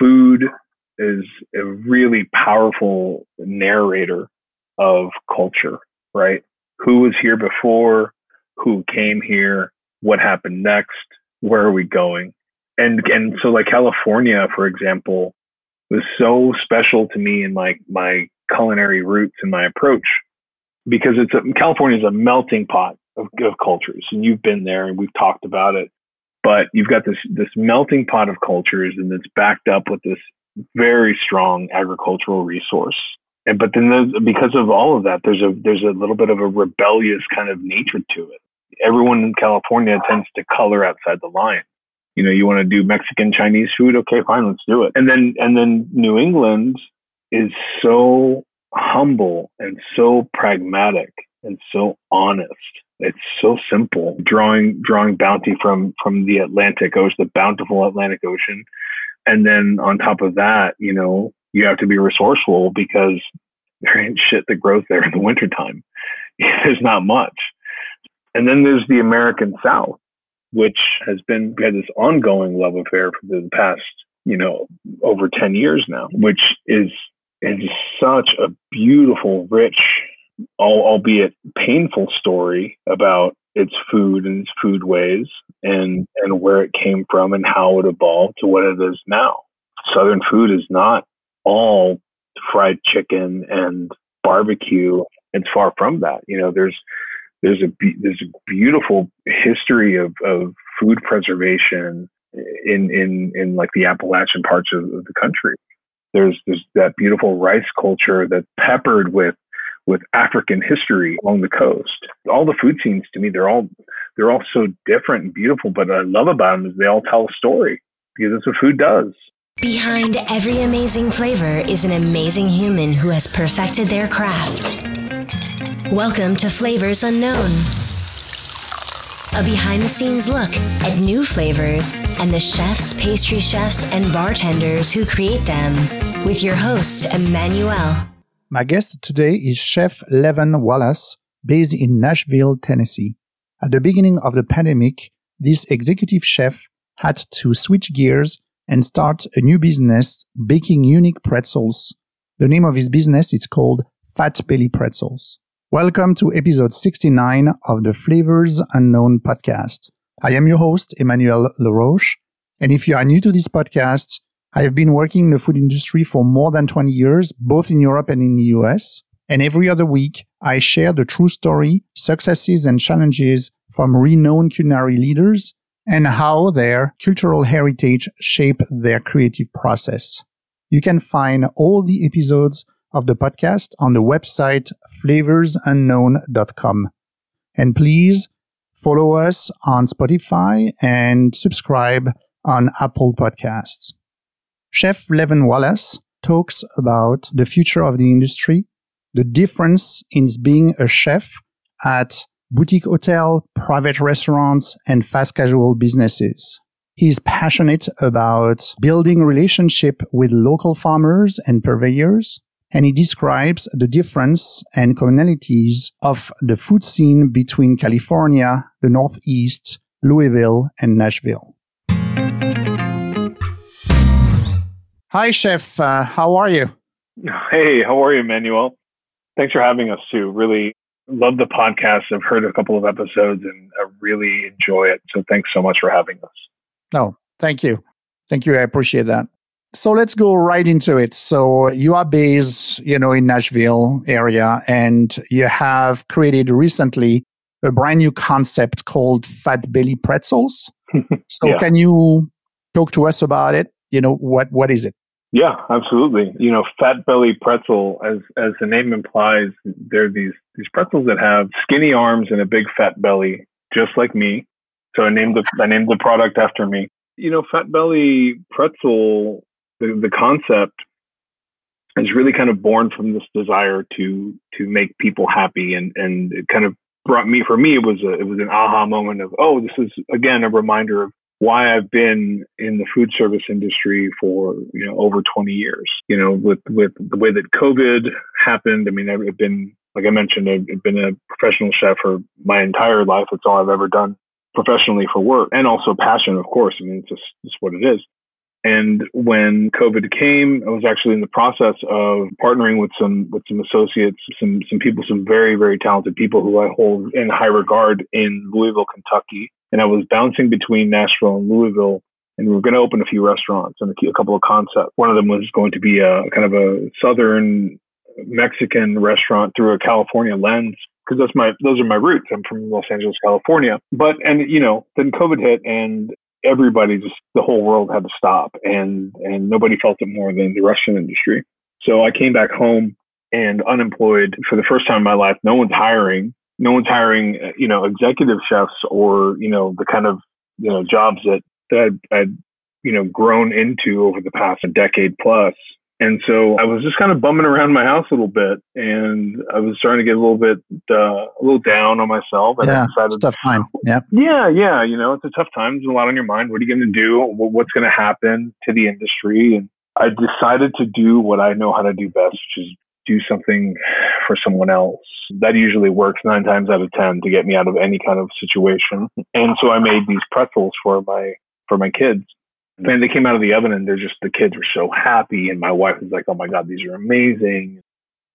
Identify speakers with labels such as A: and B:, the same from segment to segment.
A: food is a really powerful narrator of culture, right? Who was here before? Who came here? What happened next? Where are we going? And and so like California, for example, was so special to me in my my culinary roots and my approach because it's a, California is a melting pot of, of cultures, and you've been there and we've talked about it. But you've got this this melting pot of cultures, and it's backed up with this very strong agricultural resource. And but then because of all of that, there's a there's a little bit of a rebellious kind of nature to it. Everyone in California tends to color outside the line. You know, you want to do Mexican Chinese food, okay, fine, let's do it. And then and then New England is so humble and so pragmatic and so honest. It's so simple. Drawing drawing bounty from from the Atlantic Ocean, the bountiful Atlantic Ocean, and then on top of that, you know, you have to be resourceful because there ain't shit that grows there in the wintertime. There's not much. And then there's the American South, which has been had this ongoing love affair for the past, you know, over 10 years now, which is is such a beautiful, rich, albeit painful story about its food and its food ways and and where it came from and how it evolved to what it is now. Southern food is not all fried chicken and barbecue. It's far from that. You know, there's there's a there's a beautiful history of of food preservation in in in like the Appalachian parts of, of the country. There's there's that beautiful rice culture that's peppered with with African history along the coast. All the food scenes to me, they're all they're all so different and beautiful. But I love about them is they all tell a story because that's what food does.
B: Behind every amazing flavor is an amazing human who has perfected their craft. Welcome to Flavors Unknown, a behind the scenes look at new flavors and the chefs, pastry chefs, and bartenders who create them, with your host, Emmanuel.
C: My guest today is Chef Levon Wallace, based in Nashville, Tennessee. At the beginning of the pandemic, this executive chef had to switch gears and start a new business baking unique pretzels. The name of his business is called Fat Belly Pretzels. Welcome to episode 69 of the Flavors Unknown podcast. I am your host, Emmanuel LaRoche. And if you are new to this podcast, I have been working in the food industry for more than 20 years, both in Europe and in the US. And every other week, I share the true story, successes, and challenges from renowned culinary leaders and how their cultural heritage shape their creative process. You can find all the episodes of the podcast on the website flavorsunknown.com. And please follow us on Spotify and subscribe on Apple Podcasts. Chef Levon Wallace talks about the future of the industry, the difference in being a chef at boutique hotel, private restaurants, and fast casual businesses. He's passionate about building relationship with local farmers and purveyors, and he describes the difference and commonalities of the food scene between California, the Northeast, Louisville, and Nashville. Hi, Chef. Uh, how are you?
A: Hey, how are you, Manuel? Thanks for having us too. Really love the podcast. I've heard a couple of episodes and I really enjoy it. So thanks so much for having us.
C: No, thank you. Thank you. I appreciate that. So let's go right into it. So you are based, you know, in Nashville area and you have created recently a brand new concept called Fat Belly Pretzels. so yeah. can you talk to us about it? You know, what, what is it?
A: Yeah, absolutely. You know, fat belly pretzel, as as the name implies, they're these these pretzels that have skinny arms and a big fat belly, just like me. So I named the I named the product after me. You know, fat belly pretzel, the, the concept is really kind of born from this desire to to make people happy, and and it kind of brought me for me it was a it was an aha moment of oh this is again a reminder of why I've been in the food service industry for you know over 20 years. You know, with with the way that COVID happened, I mean, I've been like I mentioned, I've been a professional chef for my entire life. It's all I've ever done professionally for work, and also passion, of course. I mean, it's just it's what it is. And when COVID came, I was actually in the process of partnering with some with some associates, some some people, some very very talented people who I hold in high regard in Louisville, Kentucky. And I was bouncing between Nashville and Louisville, and we were going to open a few restaurants and a, couple of concepts. One of them was going to be a kind of a southern Mexican restaurant through a California lens because that's my those are my roots. I'm from Los Angeles, California. But and you know, then COVID hit and everybody just the whole world had to stop and and nobody felt it more than the restaurant industry. So I came back home and unemployed for the first time in my life. No one's hiring. No one's hiring, you know, executive chefs or, you know, the kind of, you know, jobs that, that I'd, you know, grown into over the past decade plus. And so I was just kind of bumming around my house a little bit, and I was starting to get a little bit uh, a little down on myself. And
C: yeah, I decided, it's tough time. Yeah,
A: yeah, yeah. You know, it's a tough time. There's a lot on your mind. What are you going to do? What's going to happen to the industry? And I decided to do what I know how to do best, which is do something for someone else. That usually works nine times out of ten to get me out of any kind of situation. And so I made these pretzels for my for my kids and they came out of the oven and they're just the kids were so happy and my wife was like oh my god these are amazing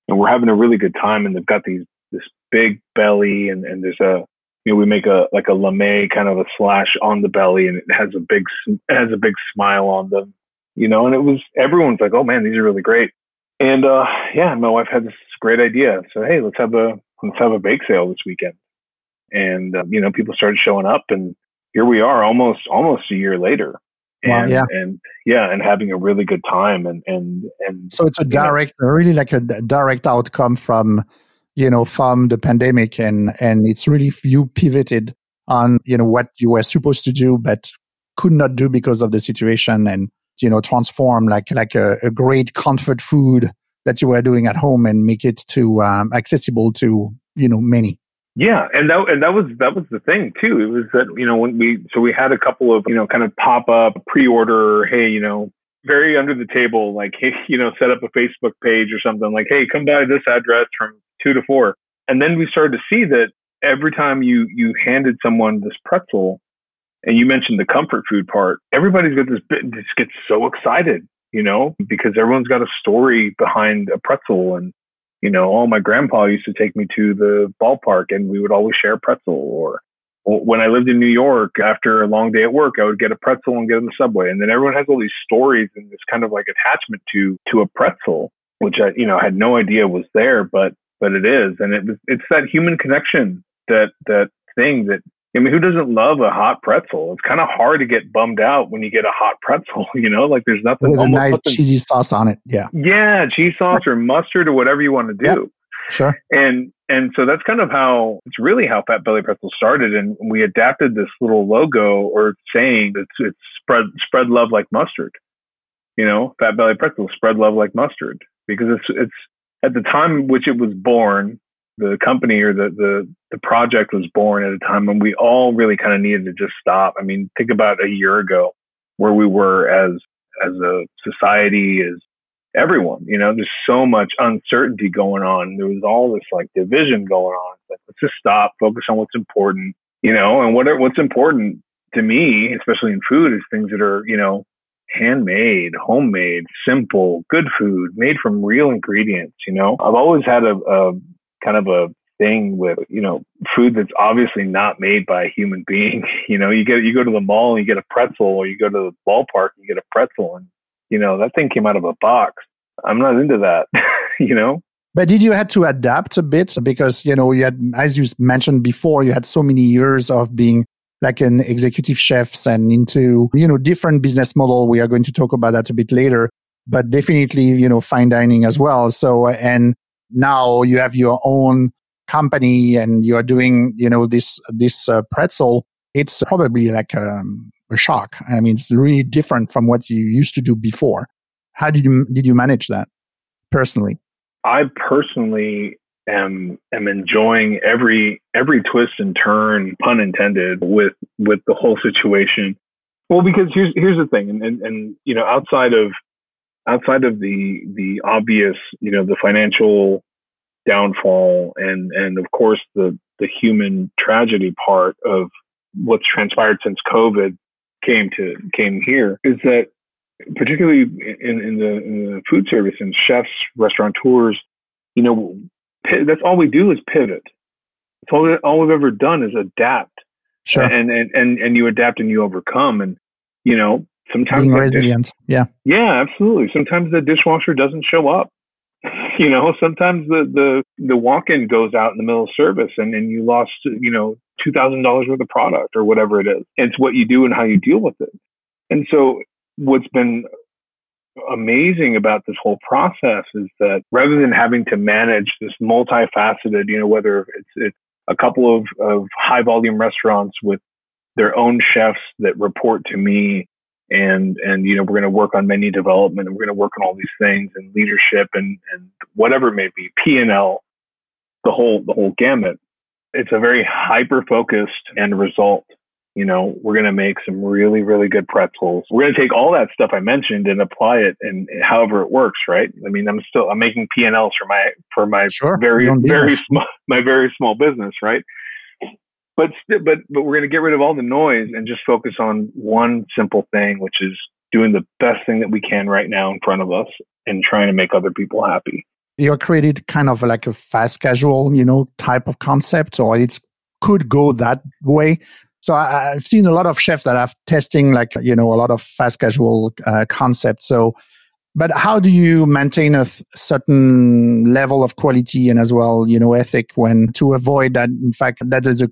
A: and we're having a really good time and they've got these this big belly and and there's a you know we make a like a lame kind of a slash on the belly and it has a big it has a big smile on them you know and it was everyone's like oh man these are really great and uh yeah my wife had this great idea so hey let's have a let's have a bake sale this weekend and uh, you know people started showing up and here we are almost almost a year later and, yeah. and yeah, and having a really good time and and and
C: so it's a direct, know. really like a direct outcome from you know from the pandemic, and and it's really you pivoted on you know what you were supposed to do but could not do because of the situation, and you know transform like like a, a great comfort food that you were doing at home and make it to um, accessible to you know many.
A: Yeah, and that and that was that was the thing too. It was that you know when we so we had a couple of you know kind of pop up pre order. Hey, you know, very under the table, like hey, you know, set up a Facebook page or something like, hey, come by this address from two to four. And then we started to see that every time you you handed someone this pretzel, and you mentioned the comfort food part, everybody's got this bit just gets so excited, you know, because everyone's got a story behind a pretzel and you know, oh, my grandpa used to take me to the ballpark and we would always share a pretzel. Or when I lived in New York, after a long day at work, I would get a pretzel and get on the subway. And then everyone has all these stories and this kind of like attachment to to a pretzel, which I, you know, had no idea was there, but but it is, and it was it's that human connection that that thing that I mean, who doesn't love a hot pretzel? It's kind of hard to get bummed out when you get a hot pretzel, you know, like there's nothing.
C: With a nice
A: nothing.
C: cheesy sauce on it. Yeah.
A: Yeah. Cheese sauce or mustard or whatever you want to do. Yep.
C: Sure.
A: And, and so that's kind of how it's really how Fat Belly Pretzel started. And we adapted this little logo or saying it's, it's spread, spread love like mustard, you know, Fat Belly Pretzel, spread love like mustard because it's, it's at the time which it was born, the company or the, the, the project was born at a time when we all really kind of needed to just stop. I mean, think about a year ago where we were as, as a society, as everyone, you know, there's so much uncertainty going on. There was all this like division going on. Like, let's just stop, focus on what's important, you know, and what, what's important to me, especially in food is things that are, you know, handmade, homemade, simple, good food made from real ingredients. You know, I've always had a, a kind of a thing with you know food that's obviously not made by a human being. You know you get you go to the mall and you get a pretzel or you go to the ballpark and you get a pretzel and you know that thing came out of a box. I'm not into that you know?
C: But did you had to adapt a bit? Because you know you had as you mentioned before you had so many years of being like an executive chefs and into you know different business model. We are going to talk about that a bit later but definitely you know fine dining as well. So and now you have your own company and you are doing you know this this uh, pretzel it's probably like a, um, a shock. I mean it's really different from what you used to do before. How did you did you manage that personally?
A: I personally am am enjoying every every twist and turn pun intended with with the whole situation. Well because here's here's the thing and and, and you know outside of outside of the the obvious, you know, the financial downfall and and of course the the human tragedy part of what's transpired since COVID came to came here is that particularly in, in the in the food service and chefs, restaurateurs, you know, that's all we do is pivot. It's all, all we've ever done is adapt.
C: Sure.
A: And, and, and, and you adapt and you overcome. And, you know, sometimes.
C: Being resilient. Dish, yeah.
A: Yeah, absolutely. Sometimes the dishwasher doesn't show up. You know, sometimes the, the, the walk-in goes out in the middle of service and, and you lost, you know, $2,000 worth of product or whatever it is. It's what you do and how you deal with it. And so what's been amazing about this whole process is that rather than having to manage this multifaceted, you know, whether it's, it's a couple of, of high volume restaurants with their own chefs that report to me and and you know we're going to work on menu development and we're going to work on all these things and leadership and and whatever it may be p&l the whole the whole gamut it's a very hyper focused end result you know, we're going to make some really, really good pretzels. We're going to take all that stuff I mentioned and apply it and however it works, right? I mean, I'm still, I'm making P&Ls for my, for my
C: sure.
A: very, very small, my very small business, right? But, but, but we're going to get rid of all the noise and just focus on one simple thing, which is doing the best thing that we can right now in front of us and trying to make other people happy.
C: You're created kind of like a fast casual, you know, type of concept, or it could go that way so I, have seen a lot of chefs that are testing like you know a lot of fast casual uh, concepts. So, but how do you maintain a certain level of quality and as well you know ethic when to avoid that in fact that there's a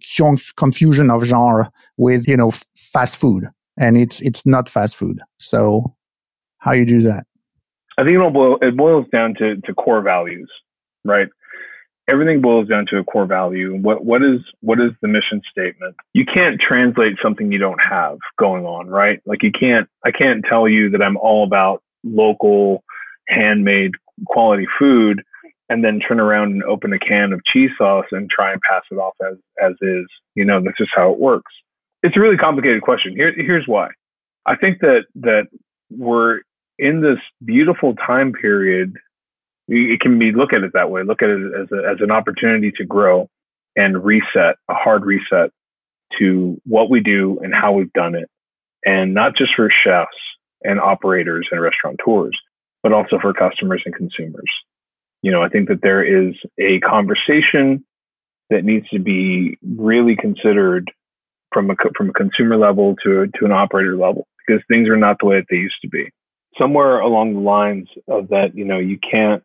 C: confusion of genre with you know fast food and it's it's not fast food. So how you do that?
A: I think it boil, it boils down to to core values, right? everything boils down to a core value. What what is what is the mission statement? You can't translate something you don't have going on, right? Like you can't I can't tell you that I'm all about local handmade quality food and then turn around and open a can of cheese sauce and try and pass it off as as is. You know, that's just how it works. It's a really complicated question. Here here's why. I think that that we're in this beautiful time period it can be look at it that way. Look at it as a, as an opportunity to grow and reset, a hard reset to what we do and how we've done it, and not just for chefs and operators and restaurateurs, but also for customers and consumers. You know, I think that there is a conversation that needs to be really considered from a from a consumer level to to an operator level because things are not the way that they used to be somewhere along the lines of that, you know, you can't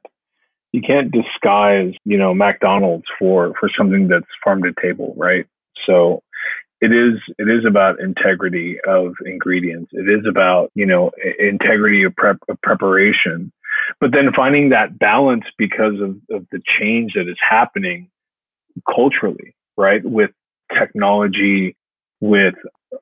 A: you can't disguise, you know, McDonald's for for something that's farm to table, right? So it is it is about integrity of ingredients. It is about, you know, integrity of prep of preparation. But then finding that balance because of, of the change that is happening culturally, right? With technology, with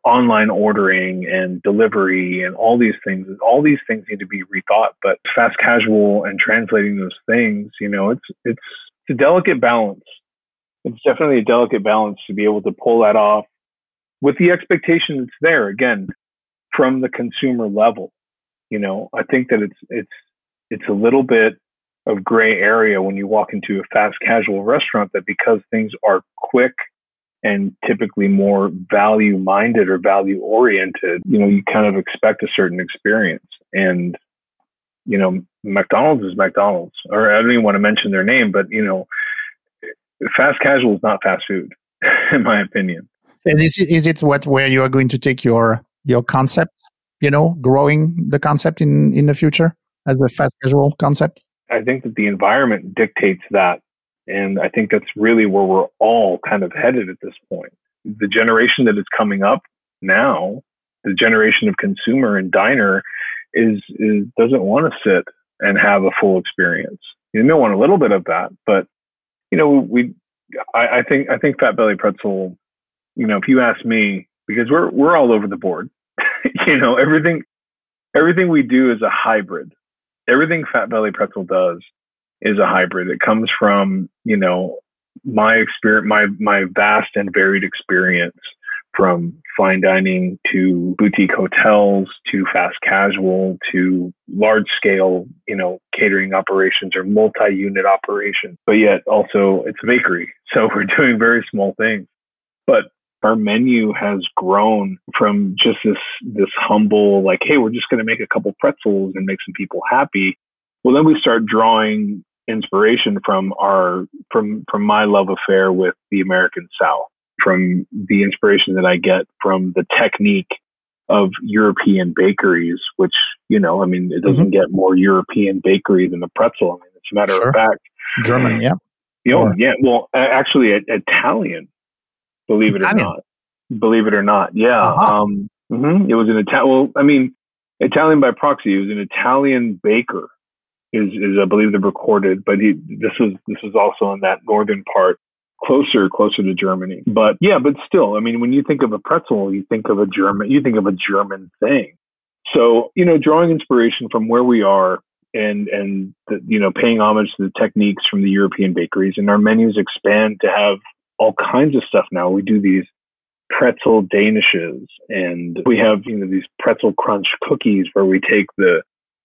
A: online ordering and delivery and all these things all these things need to be rethought but fast casual and translating those things you know it's it's it's a delicate balance it's definitely a delicate balance to be able to pull that off with the expectation that's there again from the consumer level you know i think that it's it's it's a little bit of gray area when you walk into a fast casual restaurant that because things are quick and typically more value minded or value oriented, you know, you kind of expect a certain experience. And, you know, McDonald's is McDonald's, or I don't even want to mention their name, but, you know, fast casual is not fast food, in my opinion.
C: And is it, is it what where you are going to take your your concept, you know, growing the concept in in the future as a fast casual concept?
A: I think that the environment dictates that and I think that's really where we're all kind of headed at this point. The generation that is coming up now, the generation of consumer and diner is, is doesn't want to sit and have a full experience. You may want a little bit of that, but you know, we I, I think I think Fat Belly Pretzel, you know, if you ask me, because we're we're all over the board. you know, everything everything we do is a hybrid. Everything Fat Belly Pretzel does is a hybrid. It comes from, you know, my experience, my, my vast and varied experience from fine dining to boutique hotels to fast casual to large scale, you know, catering operations or multi unit operations. But yet also it's a bakery. So we're doing very small things. But our menu has grown from just this this humble like hey we're just going to make a couple pretzels and make some people happy well then we start drawing inspiration from our from from my love affair with the american south from the inspiration that i get from the technique of european bakeries which you know i mean it doesn't mm-hmm. get more european bakery than a pretzel i mean it's a matter sure. of fact
C: german yeah
A: you know, yeah well actually italian believe it Italian. or not. Believe it or not, yeah. Uh-huh. Um, mm-hmm. It was an Italian. Well, I mean, Italian by proxy. It was an Italian baker. Is, is I believe the recorded, but he this was this was also in that northern part, closer closer to Germany. But yeah, but still, I mean, when you think of a pretzel, you think of a German, you think of a German thing. So you know, drawing inspiration from where we are and and the, you know paying homage to the techniques from the European bakeries, and our menus expand to have all kinds of stuff now. We do these pretzel danishes and we have, you know, these pretzel crunch cookies where we take the,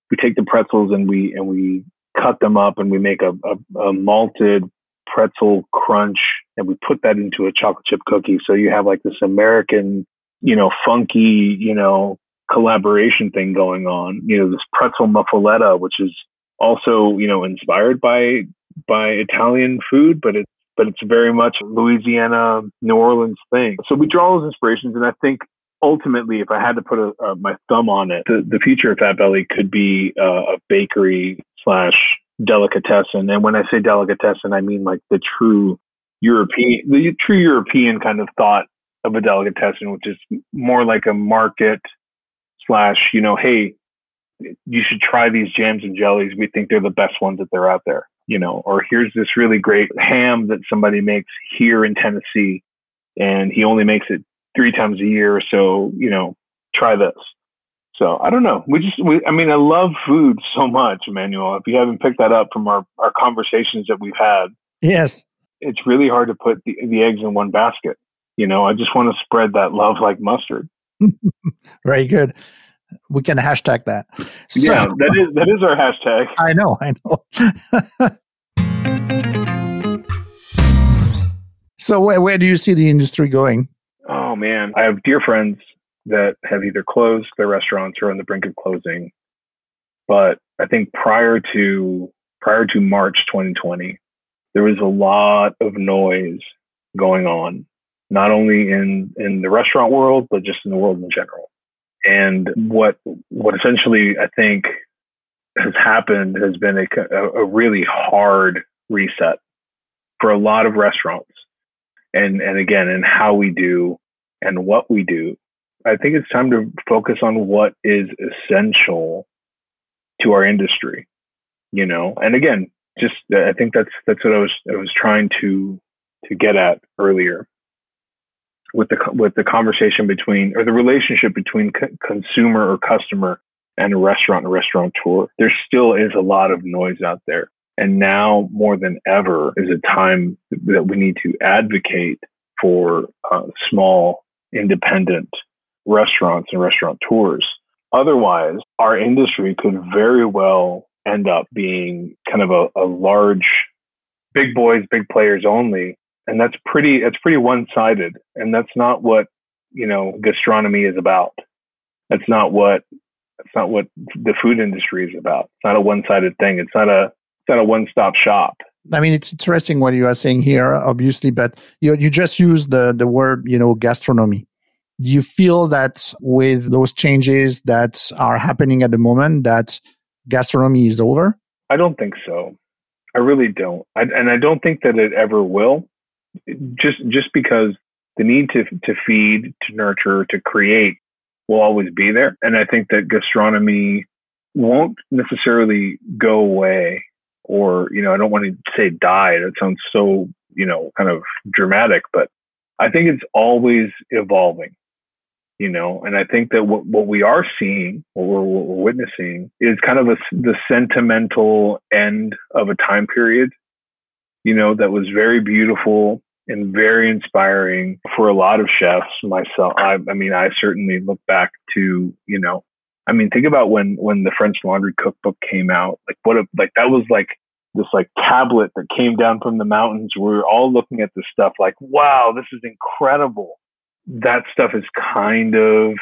A: we take the pretzels and we, and we cut them up and we make a, a, a malted pretzel crunch and we put that into a chocolate chip cookie. So you have like this American, you know, funky, you know, collaboration thing going on. You know, this pretzel muffaletta, which is also, you know, inspired by by Italian food, but it's but it's very much Louisiana, New Orleans thing. So we draw those inspirations, and I think ultimately, if I had to put a, my thumb on it, the, the future of Fat Belly could be uh, a bakery slash delicatessen. And when I say delicatessen, I mean like the true European, the true European kind of thought of a delicatessen, which is more like a market slash, you know, hey, you should try these jams and jellies. We think they're the best ones that they're out there you know, or here's this really great ham that somebody makes here in Tennessee and he only makes it three times a year. So, you know, try this. So I don't know. We just, we, I mean, I love food so much, Emmanuel. If you haven't picked that up from our, our conversations that we've had.
C: Yes.
A: It's really hard to put the, the eggs in one basket. You know, I just want to spread that love like mustard.
C: Very good we can hashtag that.
A: So, yeah, that is that is our hashtag.
C: I know, I know. So where, where do you see the industry going?
A: Oh man, I have dear friends that have either closed their restaurants or on the brink of closing. But I think prior to prior to March 2020, there was a lot of noise going on, not only in in the restaurant world, but just in the world in general. And what what essentially I think has happened has been a, a really hard reset for a lot of restaurants. And and again and how we do and what we do i think it's time to focus on what is essential to our industry you know? And again just i think that's that's what i was i was trying to to get at earlier with the with the conversation between or the relationship between co- consumer or customer and a restaurant and restaurateur there still is a lot of noise out there and now more than ever is a time that we need to advocate for uh, small independent restaurants and restaurateurs. Otherwise, our industry could very well end up being kind of a, a large, big boys, big players only. And that's pretty, that's pretty one sided. And that's not what, you know, gastronomy is about. That's not what, that's not what the food industry is about. It's not a one sided thing. It's not a, kind of one stop shop.
C: I mean, it's interesting what you are saying here, obviously, but you you just use the the word you know gastronomy. Do you feel that with those changes that are happening at the moment, that gastronomy is over?
A: I don't think so. I really don't, I, and I don't think that it ever will. Just just because the need to to feed, to nurture, to create will always be there, and I think that gastronomy won't necessarily go away or you know i don't want to say die. That sounds so you know kind of dramatic but i think it's always evolving you know? And i think that what, what we are seeing what we're, what we're witnessing is kind of a, the sentimental end of a time period you know that was very beautiful and very inspiring for a lot of chefs myself I, I mean i certainly look back to you know I mean, think about when when the French Laundry Cookbook came out. Like, what a like that was like this like tablet that came down from the mountains. We were all looking at this stuff like, wow, this is incredible. that stuff is kind of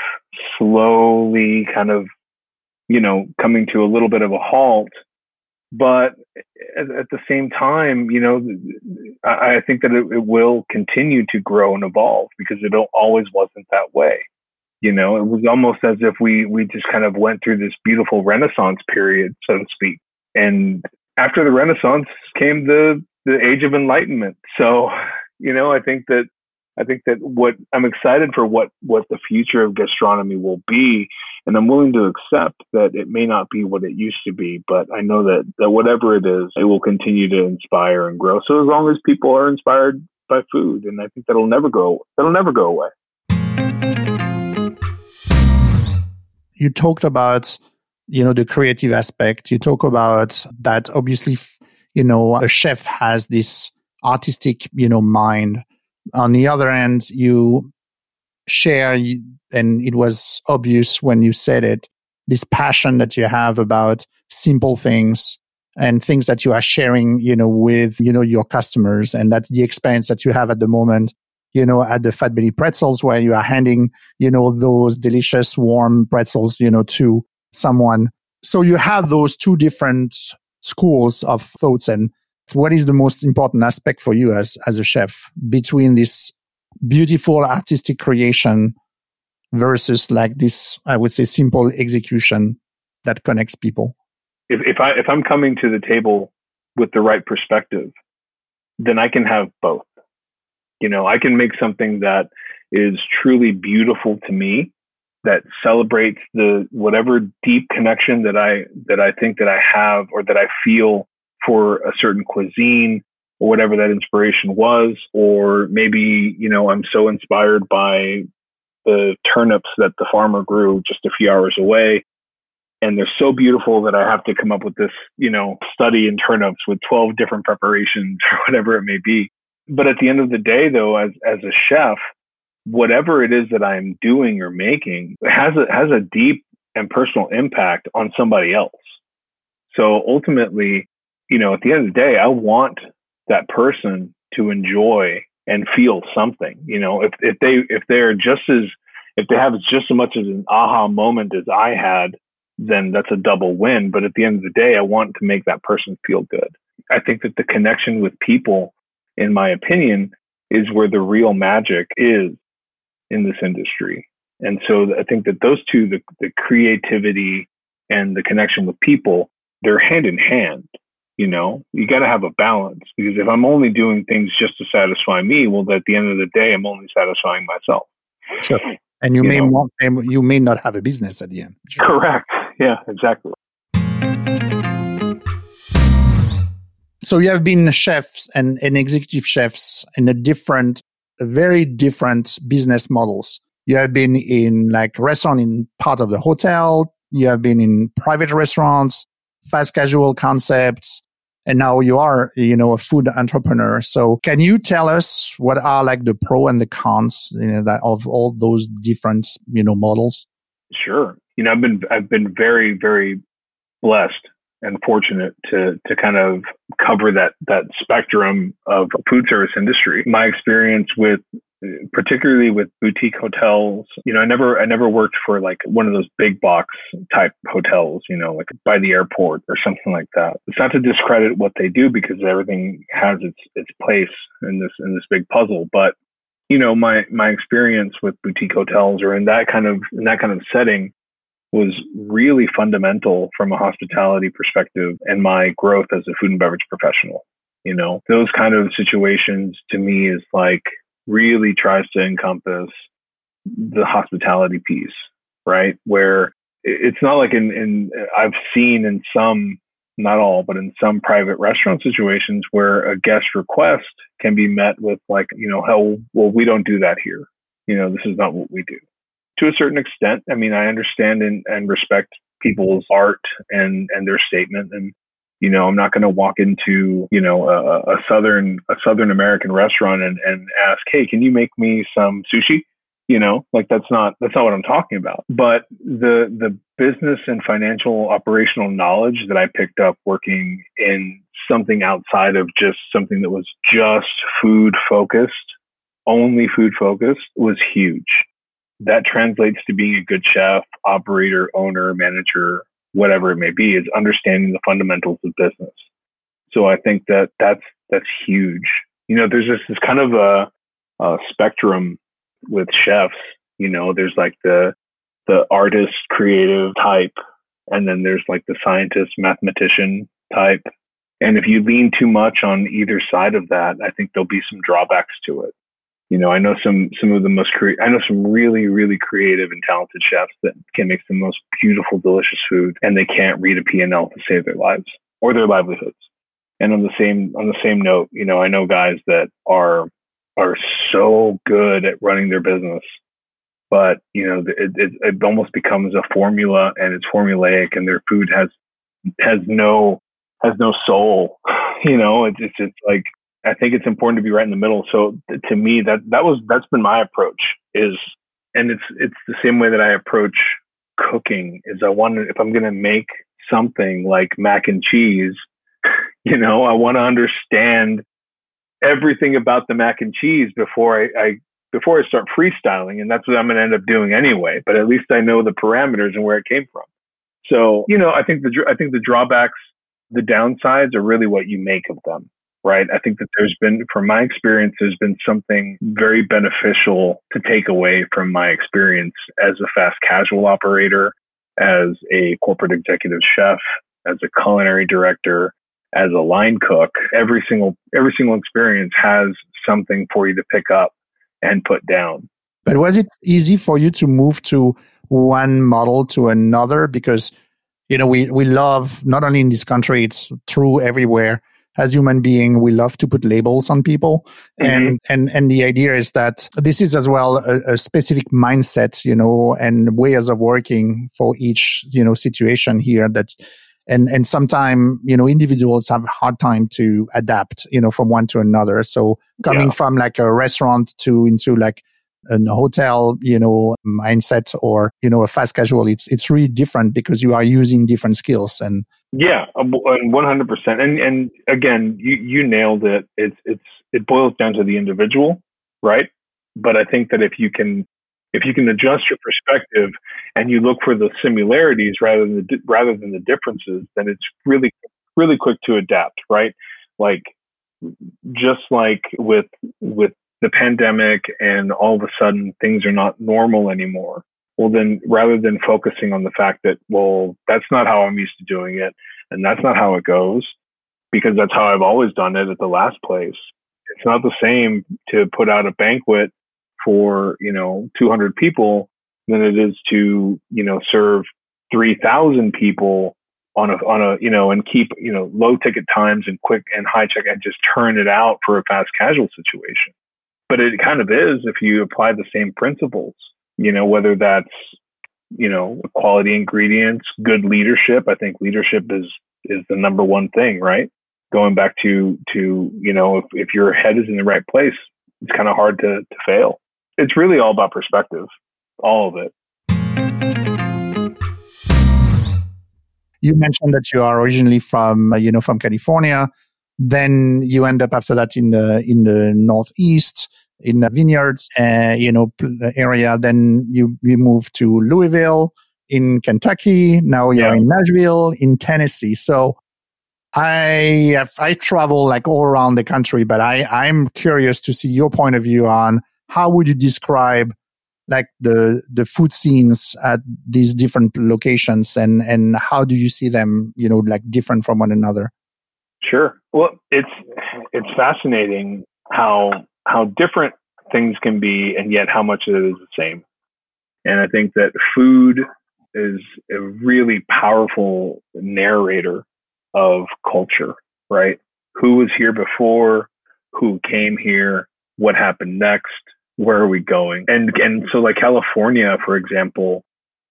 A: slowly kind of, you know, coming to a little bit of a halt. But at, at the same time, you know, I, I think that it, it will continue to grow and evolve because it always wasn't that way. You know, it was almost as if we we just kind of went through this beautiful Renaissance period, so to speak. And after the Renaissance came the the Age of Enlightenment. So, you know, I think that I think that what I'm excited for what what the future of gastronomy will be, and I'm willing to accept that it may not be what it used to be, but I know that that whatever it is, it will continue to inspire and grow. So as long as people are inspired by food, and I think that'll never go that'll never go away.
C: You talked about you know the creative aspect. You talk about that obviously you know a chef has this artistic you know mind on the other end, you share, and it was obvious when you said it, this passion that you have about simple things and things that you are sharing, you know, with, you know, your customers. And that's the experience that you have at the moment, you know, at the Fat Belly Pretzels, where you are handing, you know, those delicious warm pretzels, you know, to someone. So you have those two different schools of thoughts and what is the most important aspect for you as as a chef between this beautiful artistic creation versus like this i would say simple execution that connects people?
A: If, if i if i'm coming to the table with the right perspective then i can have both. You know i can make something that is truly beautiful to me that celebrates the whatever deep connection that i that i think that i have or that i feel for a certain cuisine or whatever that inspiration was. Or maybe, you know, I'm so inspired by the turnips that the farmer grew just a few hours away. And they're so beautiful that I have to come up with this, you know, study in turnips with 12 different preparations or whatever it may be. But at the end of the day, though, as, as a chef, whatever it is that I'm doing or making has a, has a deep and personal impact on somebody else. So ultimately, you know, at the end of the day, I want that person to enjoy and feel something. You know, if if they if they're just as if they have just as much as an aha moment as I had, then that's a double win. But at the end of the day, I want to make that person feel good. I think that the connection with people, in my opinion, is where the real magic is in this industry. And so I think that those two, the, the creativity and the connection with people, they're hand in hand you know you got to have a balance because if i'm only doing things just to satisfy me well at the end of the day i'm only satisfying myself.
C: Sure. And you, you may want, you may not have a business at the end.
A: Sure. correct. Yeah exactly.
C: So you have been chefs and, and executive chefs in a different very different business models. You have been in like restaurant in part of the hotel. You have been in private restaurants fast casual concepts and now you are you know a food entrepreneur. So can you tell us what are like the pro and the cons you know, that of all those different you know models?
A: Sure. You know i've been i've been very very blessed and fortunate to to kind of cover that that spectrum of food service industry. My experience with particularly with boutique hotels. You know, I never I never worked for like one of those big box type hotels, you know, like by the airport or something like that. It's not to discredit what they do because everything has its its place in this in this big puzzle, but you know, my my experience with boutique hotels or in that kind of in that kind of setting was really fundamental from a hospitality perspective and my growth as a food and beverage professional. You know, those kind of situations to me is like really tries to encompass the hospitality piece, right? Where it's not like in, in I've seen in some, not all, but in some private restaurant situations where a guest request can be met with like, you know, hell, well, we don't do that here. You know, this is not what we do. To a certain extent, I mean, I understand and, and respect people's art and, and their statement and you know, I'm not going to walk into, you know, a, a southern a southern American restaurant and, and ask, "Hey, can you make me some sushi?" You know, like that's not that's not what I'm talking about. But the the business and financial operational knowledge that I picked up working in something outside of just something that was just food focused only food focused was huge. That translates to being a good chef, operator, owner, manager, whatever it may be, is understanding the fundamentals of business. So I think that that's that's huge. You know, there's just this kind of a, a spectrum with chefs. You know, there's like the the artist, creative type, and then there's like the scientist, mathematician type. And if you lean too much on either side of that, I think there'll be some drawbacks to it. You know, I know some some of the most cre- I know some really really creative and talented chefs that can make the most beautiful, delicious food, and they can't read a P&L to save their lives or their livelihoods. And on the same on the same note, you know, I know guys that are are so good at running their business, but you know, it, it, it almost becomes a formula, and it's formulaic, and their food has has no has no soul. You know, it's, it's it's like I think it's important to be right in the middle. So to me, that that was that's been my approach is, and it's it's the same way that I approach cooking. Is I want to if I'm going to make something like mac and cheese, you know, I want to understand everything about the mac and cheese before I, I before I start freestyling, and that's what I'm going to end up doing anyway. But at least I know the parameters and where it came from. So you know, I think the I think the drawbacks the downsides are really what you make of them, right? I think that there's been, from my experience, there's been something very beneficial to take away from my experience as a fast casual operator, as a corporate executive chef, as a culinary director, as a line cook. Every single, every single experience has something for you to pick up and put down.
C: But was it easy for you to move to one model to another? Because you know, we, we love, not only in this country, it's true everywhere. As human being, we love to put labels on people. Mm-hmm. And, and, and the idea is that this is as well a, a specific mindset, you know, and ways of working for each, you know, situation here that, and and sometimes you know individuals have a hard time to adapt you know from one to another so coming yeah. from like a restaurant to into like a hotel, you know, mindset or, you know, a fast casual, it's, it's really different because you are using different skills and.
A: Yeah, one hundred percent. And, and again, you, you nailed it. It's, it's, it boils down to the individual, right? But I think that if you can, if you can adjust your perspective and you look for the similarities rather than the, rather than the differences, then it's really, really quick to adapt, right? Like, just like with, with the pandemic and all of a sudden things are not normal anymore. Well, then rather than focusing on the fact that, well, that's not how I'm used to doing it and that's not how it goes because that's how I've always done it at the last place. It's not the same to put out a banquet for, you know, 200 people than it is to, you know, serve 3,000 people on a, on a, you know, and keep, you know, low ticket times and quick and high check and just turn it out for a fast casual situation but it kind of is if you apply the same principles, you know, whether that's, you know, quality ingredients, good leadership. I think leadership is, is the number one thing, right? Going back to, to, you know, if, if your head is in the right place, it's kind of hard to, to fail. It's really all about perspective, all of it.
C: You mentioned that you are originally from, uh, you know, from California. Then you end up after that in the in the northeast in the vineyards, uh, you know, area. Then you you move to Louisville in Kentucky. Now you're yeah. in Nashville in Tennessee. So I have, I travel like all around the country, but I I'm curious to see your point of view on how would you describe like the the food scenes at these different locations and and how do you see them you know like different from one another
A: Sure. Well, it's it's fascinating how how different things can be, and yet how much of it is the same. And I think that food is a really powerful narrator of culture, right? Who was here before? Who came here? What happened next? Where are we going? And and so like California, for example,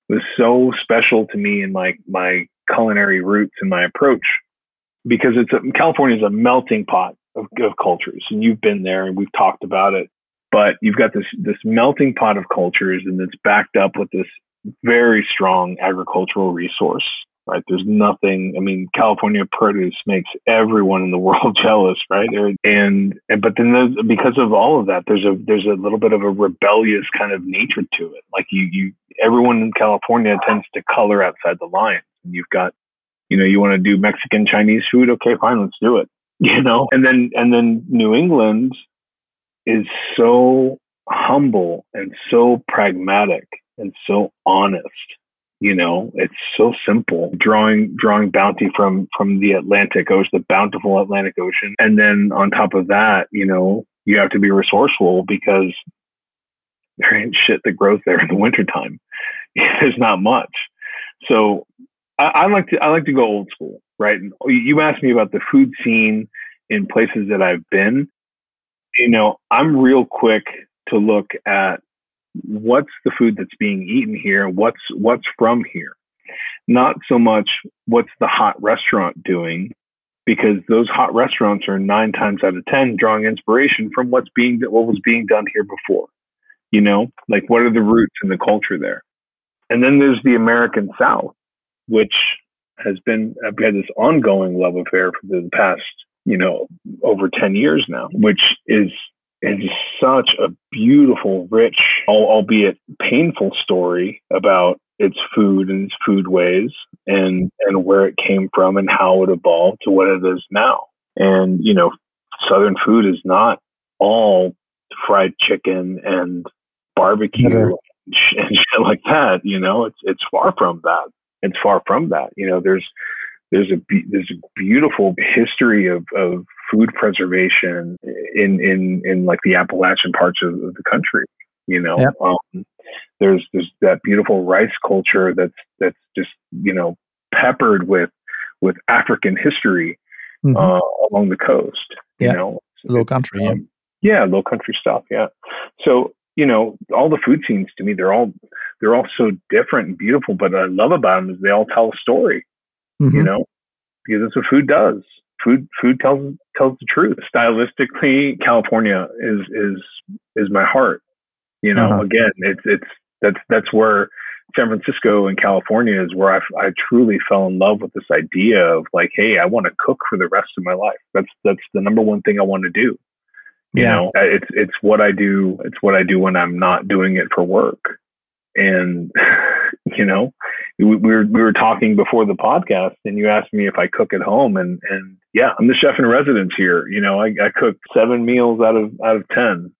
A: was so special to me in my my culinary roots and my approach because it's a, California is a melting pot of, of cultures, and you've been there and we've talked about it. But you've got this this melting pot of cultures, and it's backed up with this very strong agricultural resource, right? There's nothing. I mean, California produce makes everyone in the world jealous, right? And, and but then because of all of that, there's a there's a little bit of a rebellious kind of nature to it. Like you you everyone in California tends to color outside the lines. And you've got, you know, you want to do Mexican Chinese food, okay, fine, let's do it. You know, and then and then New England is so humble and so pragmatic and so honest you know? It's so simple drawing drawing bounty from from the atlantic ocean the bountiful atlantic ocean. And then on top of that you know you have to be resourceful because there ain't shit that grows there in the wintertime. There's not much. So I, I like to i like to go old school right? And you asked me about the food scene in places that i've been. You know i'm real quick to look at what's the food that's being eaten here what's what's from here. Not so much what's the hot restaurant doing because those hot restaurants are nine times out of ten drawing inspiration from what's being what was being done here before. You know like what are the roots and the culture there? And then there's the american south which has been uh, I've had this ongoing love affair for the past you know over 10 years now which is is such a beautiful, rich, albeit painful story about its food and its food ways and, and where it came from and how it evolved to what it is now. And, you know, Southern food is not all fried chicken and barbecue and shit like that. You know, it's, it's far from that. It's far from that. You know, there's, there's a there's a beautiful history of, of food preservation in in in like the Appalachian parts of, the country. You know, yep. um, there's there's that beautiful rice culture that's that's just you know peppered with with African history mm-hmm. uh, along the coast. You know,
C: low country. Um,
A: yeah. yeah, low country stuff. Yeah. So you know, all the food scenes to me, they're all they're all so different and beautiful. But what I love about them is they all tell a story mm-hmm. you know, because that's what food does. Food food tells tells the truth. Stylistically, California is is is my heart. You know, uh-huh. again, it's it's that's that's where San Francisco and California is where I, I truly fell in love with this idea of like, hey, I want to cook for the rest of my life. That's that's the number one thing I want to do. You yeah. know, it's it's what I do. It's what I do when I'm not doing it for work. And you know, we, were we were talking before the podcast, and you asked me if I cook at home, and and yeah, I'm the chef in residence here. You know, I, I cook seven meals out of out of ten.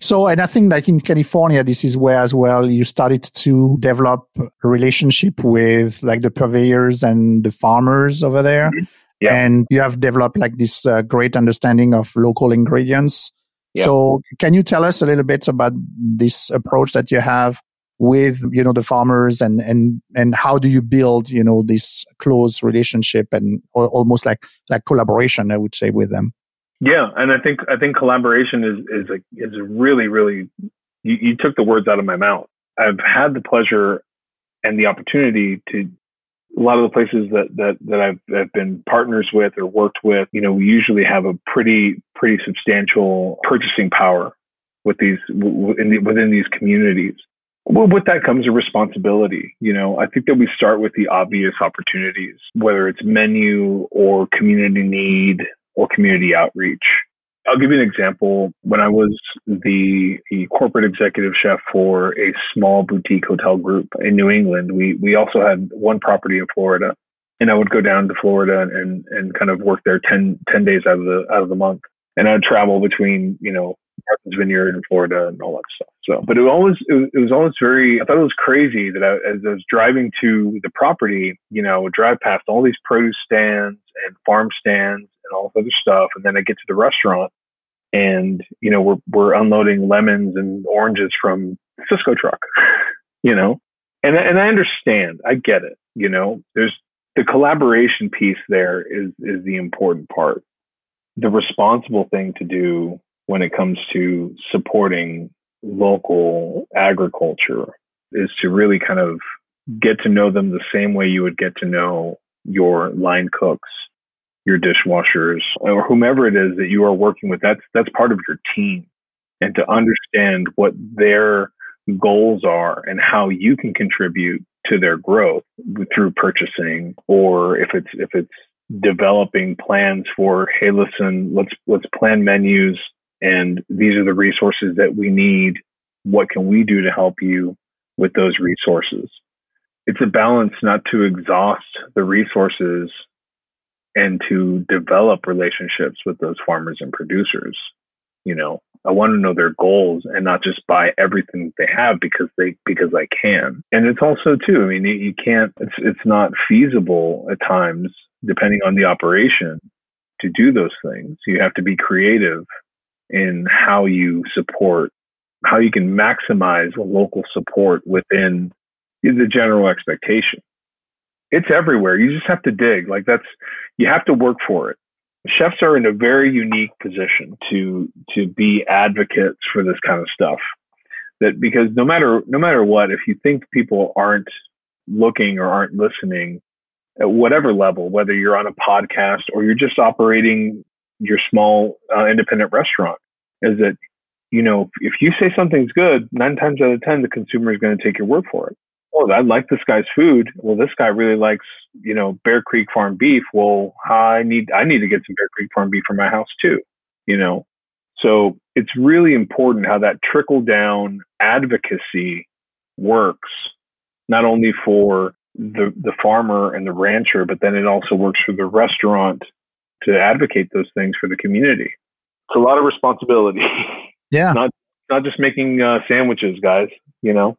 C: So, and I think like in California, this is where as well you started to develop a relationship with like the purveyors and the farmers over there. Mm-hmm. Yeah. And you have developed like this uh, great understanding of local ingredients Yep. So can you tell us a little bit about this approach that you have with you know the farmers and and and how do you build you know this close relationship and almost like like collaboration I would say with them.
A: Yeah, and I think I think collaboration is is a, is really really you, you took the words out of my mouth. I've had the pleasure and the opportunity to a lot of the places that that that I've, I've been partners with or worked with, you know, we usually have a pretty pretty substantial purchasing power with these the, within these communities. Well, with that comes a responsibility. You know, I think that we start with the obvious opportunities, whether it's menu or community need or community outreach. I'll give you an example. When I was the, the, corporate executive chef for a small boutique hotel group in New England, we, we also had one property in Florida. And I would go down to Florida and, and kind of work there 10, 10 days out of the out of the month. And I'd travel between, you know, Martha's Vineyard in Florida and all that stuff. So, but it always it was, was always very. I thought it was crazy that I, as I was driving to the property, you know, would drive past all these produce stands and farm stands and all this other stuff, and then I get to the restaurant, and you know, we're we're unloading lemons and oranges from Sysco truck, you know, and and I understand, I get it, you know. There's the collaboration piece there is is the important part. The responsible thing to do when it comes to supporting local agriculture is to really kind of get to know them the same way you would get to know your line cooks, your dishwashers, or whomever it is that you are working with. That's that's part of your team. And to understand what their goals are and how you can contribute to their growth through purchasing or if it's if it's developing plans for hey listen let's let's plan menus and these are the resources that we need what can we do to help you with those resources it's a balance not to exhaust the resources and to develop relationships with those farmers and producers. You know i want to know their goals and not just buy everything they have because they because i can. And it's also too i mean you, can't it's it's not feasible at times depending on the operation to do those things. You have to be creative in how you support how you can maximize local support within the general expectation it's everywhere. You just have to dig. Like that's you have to work for it. Chefs are in a very unique position to to be advocates for this kind of stuff. That because no matter no matter what if you think people aren't looking or aren't listening at whatever level whether you're on a podcast or you're just operating your small uh, independent restaurant is that you know if you say something's good nine times out of ten the consumer is going to take your word for it oh, I like this guy's food. Well, this guy really likes, you know, Bear Creek Farm beef. Well, I need I need to get some Bear Creek Farm beef for my house too. You know, so it's really important how that trickle down advocacy works, not only for the the farmer and the rancher, but then it also works for the restaurant to advocate those things for the community. It's a lot of responsibility.
C: Yeah.
A: not not just making uh, sandwiches, guys. You know.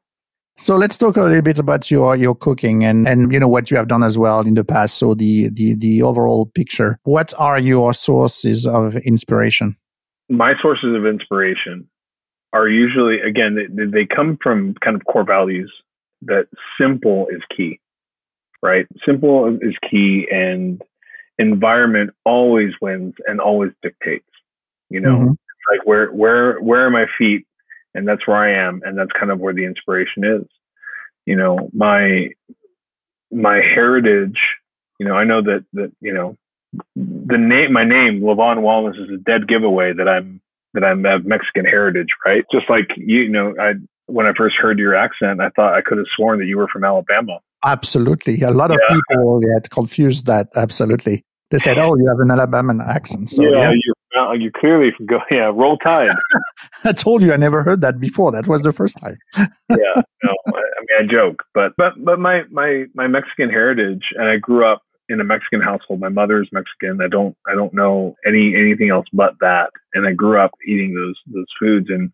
C: So let's talk a little bit about your your cooking and and you know what you have done as well in the past. So the the the overall picture. What are your sources of inspiration?
A: My sources of inspiration are usually again they, they come from kind of core values that simple is key, right? Simple is key, and environment always wins and always dictates. You know, mm-hmm. like where where where are my feet and that's where I am, and that's kind of where the inspiration is. You know, my my heritage. You know, I know that that you know the name my name Levon Wallace is a dead giveaway that I'm that I'm of Mexican heritage, right? Just like you know, I when I first heard your accent, I thought I could have sworn that you were from Alabama.
C: Absolutely, a lot of yeah. people had confused that. Absolutely, they said, "Oh, you have an Alabama accent." So,
A: yeah, yeah. You well, you clearly go, yeah, roll tide.
C: I told you I never heard that before. That was the first time.
A: yeah, no, I, I, mean I joke, but but but my my my Mexican heritage, and I grew up in a Mexican household. My mother's Mexican. I don't I don't know any anything else but that, and I grew up eating those those foods. And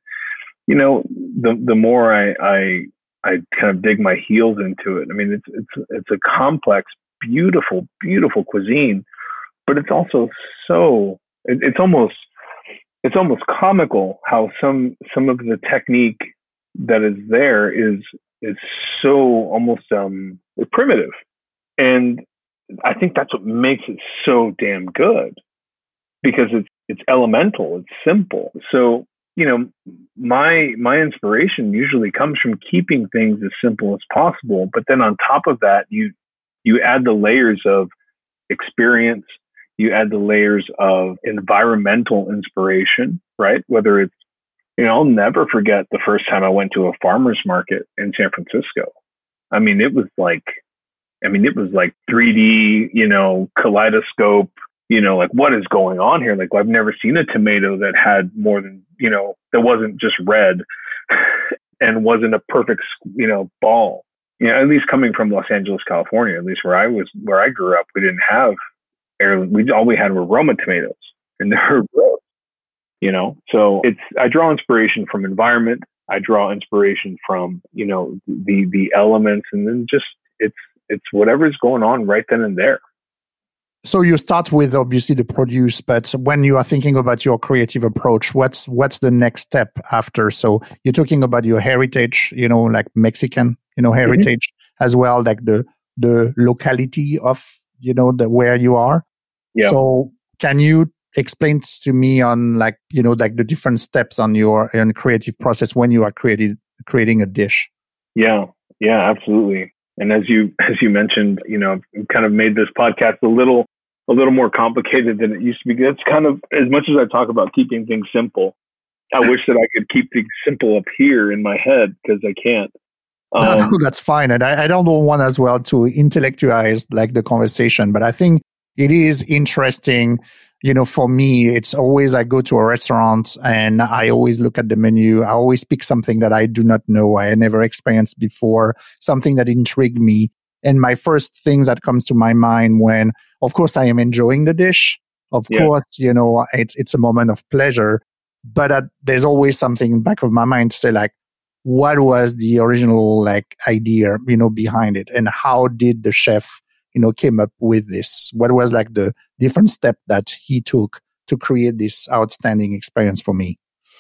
A: you know, the the more I I I kind of dig my heels into it. I mean, it's it's it's a complex, beautiful, beautiful cuisine, but it's also so it, it's almost it's almost comical how some some of the technique that is there is is so almost um primitive. And i think that's what makes it so damn good because it's it's elemental it's simple. So you know my my inspiration usually comes from keeping things as simple as possible but then on top of that you you add the layers of experience you add the layers of environmental inspiration, right? Whether it's, you know, I'll never forget the first time I went to a farmer's market in San Francisco. I mean, it was like, I mean, it was like 3D, you know, kaleidoscope, you know, like what is going on here? Like, I've never seen a tomato that had more than, you know, that wasn't just red and wasn't a perfect, you know, ball. You know, at least coming from Los Angeles, California, at least where I was, where I grew up, we didn't have heirloom. We all we had were Roma tomatoes, and they're gross. You know, so it's I draw inspiration from environment. I draw inspiration from you know the the elements, and then just it's it's whatever's going on right then and there.
C: So you start with obviously the produce, but when you are thinking about your creative approach, what's what's the next step after? So you're talking about your heritage, you know, like Mexican, you know, mm-hmm. heritage mm-hmm. as well, like the the locality of you know the where you are yeah. So can you explain to me on like you know like the different steps on your on creative process when you are creating creating a dish?
A: Yeah, yeah, absolutely. And as you as you mentioned, you know, kind of made this podcast a little a little more complicated than it used to be. That's kind of as much as I talk about keeping things simple. I wish that I could keep things simple up here in my head because I can't.
C: Um, no, that's fine. And I, I don't want as well to intellectualize like the conversation, but I think it is interesting. You know, for me, it's always I go to a restaurant and I always look at the menu. I always pick something that I do not know, I never experienced before, something that intrigued me. And my first thing that comes to my mind when, of course, I am enjoying the dish. Of yeah. course, you know, it's, it's a moment of pleasure, but uh, there's always something in back of my mind to say like, what was the original like idea, you know, behind it and how did the chef, you know, came up with this? What was like the different step that he took to create this outstanding experience for me?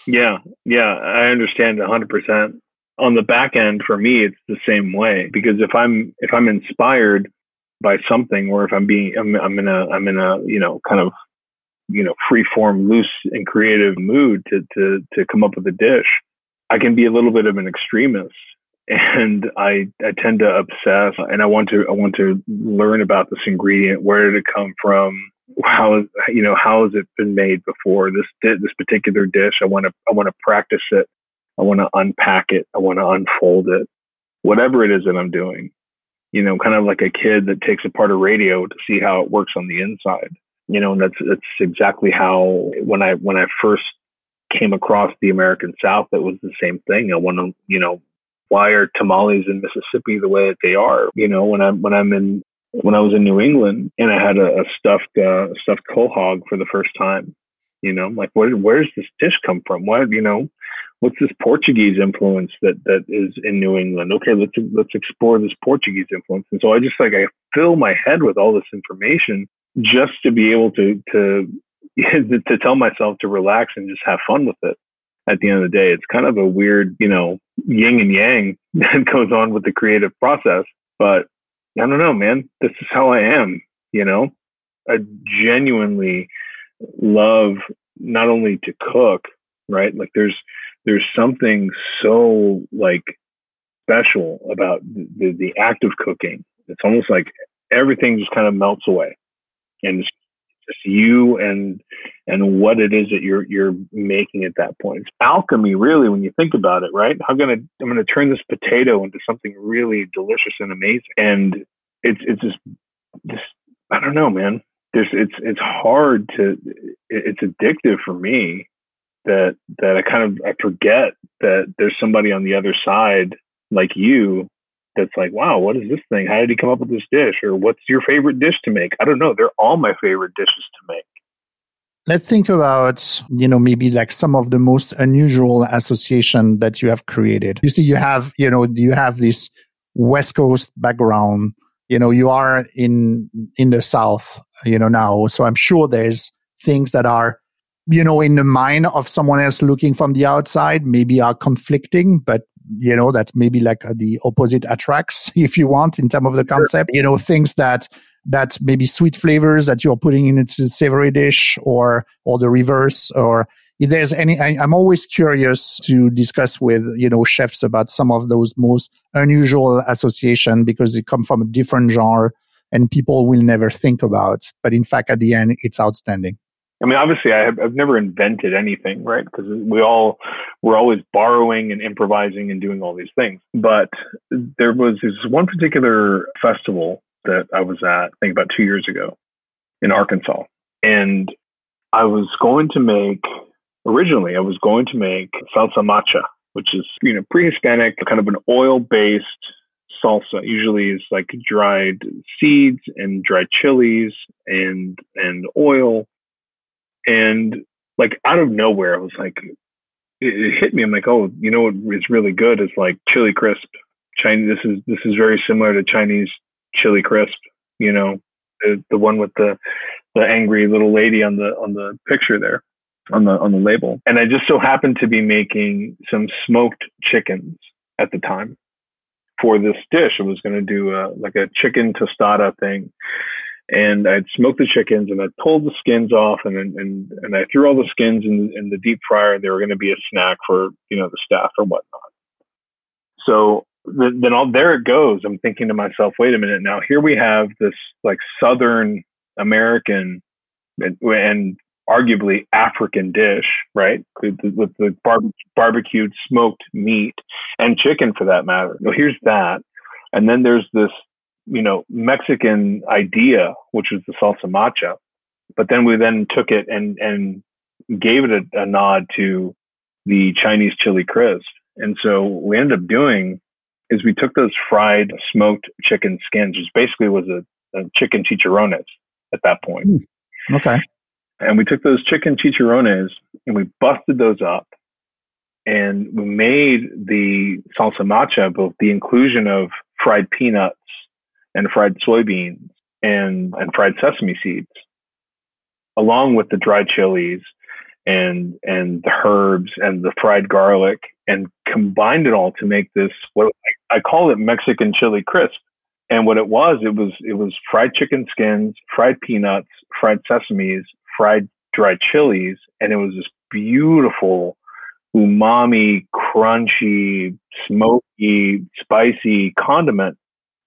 A: Yeah, yeah, I understand 100% on the back end for me it's the same way because if i'm if i'm inspired by something or if i'm being i'm, I'm in a i'm in a you know kind of you know free form loose and creative mood to to to come up with a dish i can be a little bit of an extremist and i i tend to obsess and i want to i want to learn about this ingredient where did it come from how you know how has it been made before this this particular dish i want to i want to practice it I want to unpack it. I want to unfold it. Whatever it is that I'm doing, you know, kind of like a kid that takes apart a radio to see how it works on the inside. You know, and that's that's exactly how when I when I first came across the American South, it was the same thing. I want to, you know, why are tamales in Mississippi the way that they are? You know, when I'm when I'm in when I was in New England and I had a, a stuffed uh, stuffed quahog for the first time, you know, like where where's this dish come from? Why you know, what's this Portuguese influence that that is in New England? Okay, let's let's explore this Portuguese influence. And so I just like I fill my head with all this information just to be able to to to tell myself to relax and just have fun with it. At the end of the day, it's kind of a weird, you know, yin and yang that goes on with the creative process. But I don't know, man. This is how I am. You know, I genuinely love not only to cook, right? Like there's there's something so like special about the, the act of cooking. It's almost like everything just kind of melts away, and it's you and and what it is that you're you're making at that point. It's alchemy, really, when you think about it, right? I'm gonna I'm gonna turn this potato into something really delicious and amazing, and it's it's just just I don't know, man. There's it's it's hard to it's addictive for me that that I kind of I forget that there's somebody on the other side like you that's like, wow, what is this thing? How did he come up with this dish? Or what's your favorite dish to make? I don't know. They're all my favorite dishes to make.
C: Let's think about, you know, maybe like some of the most unusual association that you have created. You see, you have, you know, you have this West Coast background. You know, you are in in the South, you know, now. So I'm sure there's things that are you know, in the mind of someone else looking from the outside, maybe are conflicting, but you know, that's maybe like uh, the opposite attracts, if you want, in terms of the concept. Sure. You know, things that that maybe sweet flavors that you're putting in its savory dish, or or the reverse, or if there's any. I, I'm always curious to discuss with you know chefs about some of those most unusual association because they come from a different genre and people will never think about. But in fact, at the end, it's outstanding.
A: I mean, obviously, I have, I've never invented anything, right? Because we all we're always borrowing and improvising and doing all these things. But there was this one particular festival that I was at, I think about two years ago, in Arkansas, and I was going to make originally I was going to make salsa macha, which is you know pre-Hispanic, kind of an oil-based salsa. Usually, is like dried seeds and dried chilies and and oil and like out of nowhere, it was like, it, it hit me. I'm like, oh, you know what is really good is like chili crisp. Chinese. This is this is very similar to Chinese chili crisp. You know, the the one with the the angry little lady on the on the picture there on the on the label. And I just so happened to be making some smoked chickens at the time for this dish. I was going to do a, like a chicken tostada thing, and I'd smoked the chickens and I pulled the skins off and and and I threw all the skins in, in the deep fryer. They were going to be a snack for you know the staff or whatnot. So then all there it goes. I'm thinking to myself, wait a minute. Now here we have this like Southern American and, and arguably African dish, right? With the, bar- barbecued smoked meat and chicken for that matter. No, here's that. And then there's this, you know, Mexican idea, which was the salsa macha. But then we then took it and, and gave it a, a nod to the Chinese chili crisp. And so we ended up doing is we took those fried smoked chicken skins, which basically was a, a chicken chicharrones at that point.
C: Hmm. Okay.
A: And we took those chicken chicharrones and we busted those up and we made the salsa macha with the inclusion of fried peanuts and fried soybeans and, and fried sesame seeds, along with the dried chilies and and the herbs and the fried garlic and combined it all to make this what I call it Mexican chili crisp. And what it was, it was it was fried chicken skins, fried peanuts, fried sesames, fried dried chilies, and it was this beautiful umami, crunchy, smoky, spicy condiment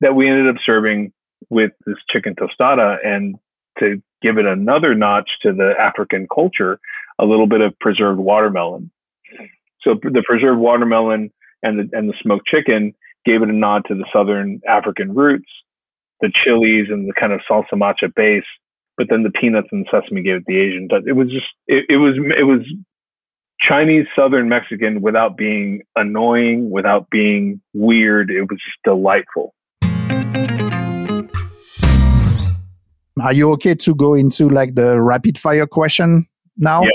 A: that we ended up serving with this chicken tostada. And to give it another notch to the African culture, a little bit of preserved watermelon. So the preserved watermelon and the and the smoked chicken gave it a nod to the southern African roots, the chilies and the kind of salsa macha base, but then the peanuts and the sesame gave it the Asian touch. It was just it, it was it was Chinese Southern Mexican without being annoying, without being weird. It was just delightful.
C: Are you okay to go into like the rapid fire question now?
A: Yeah.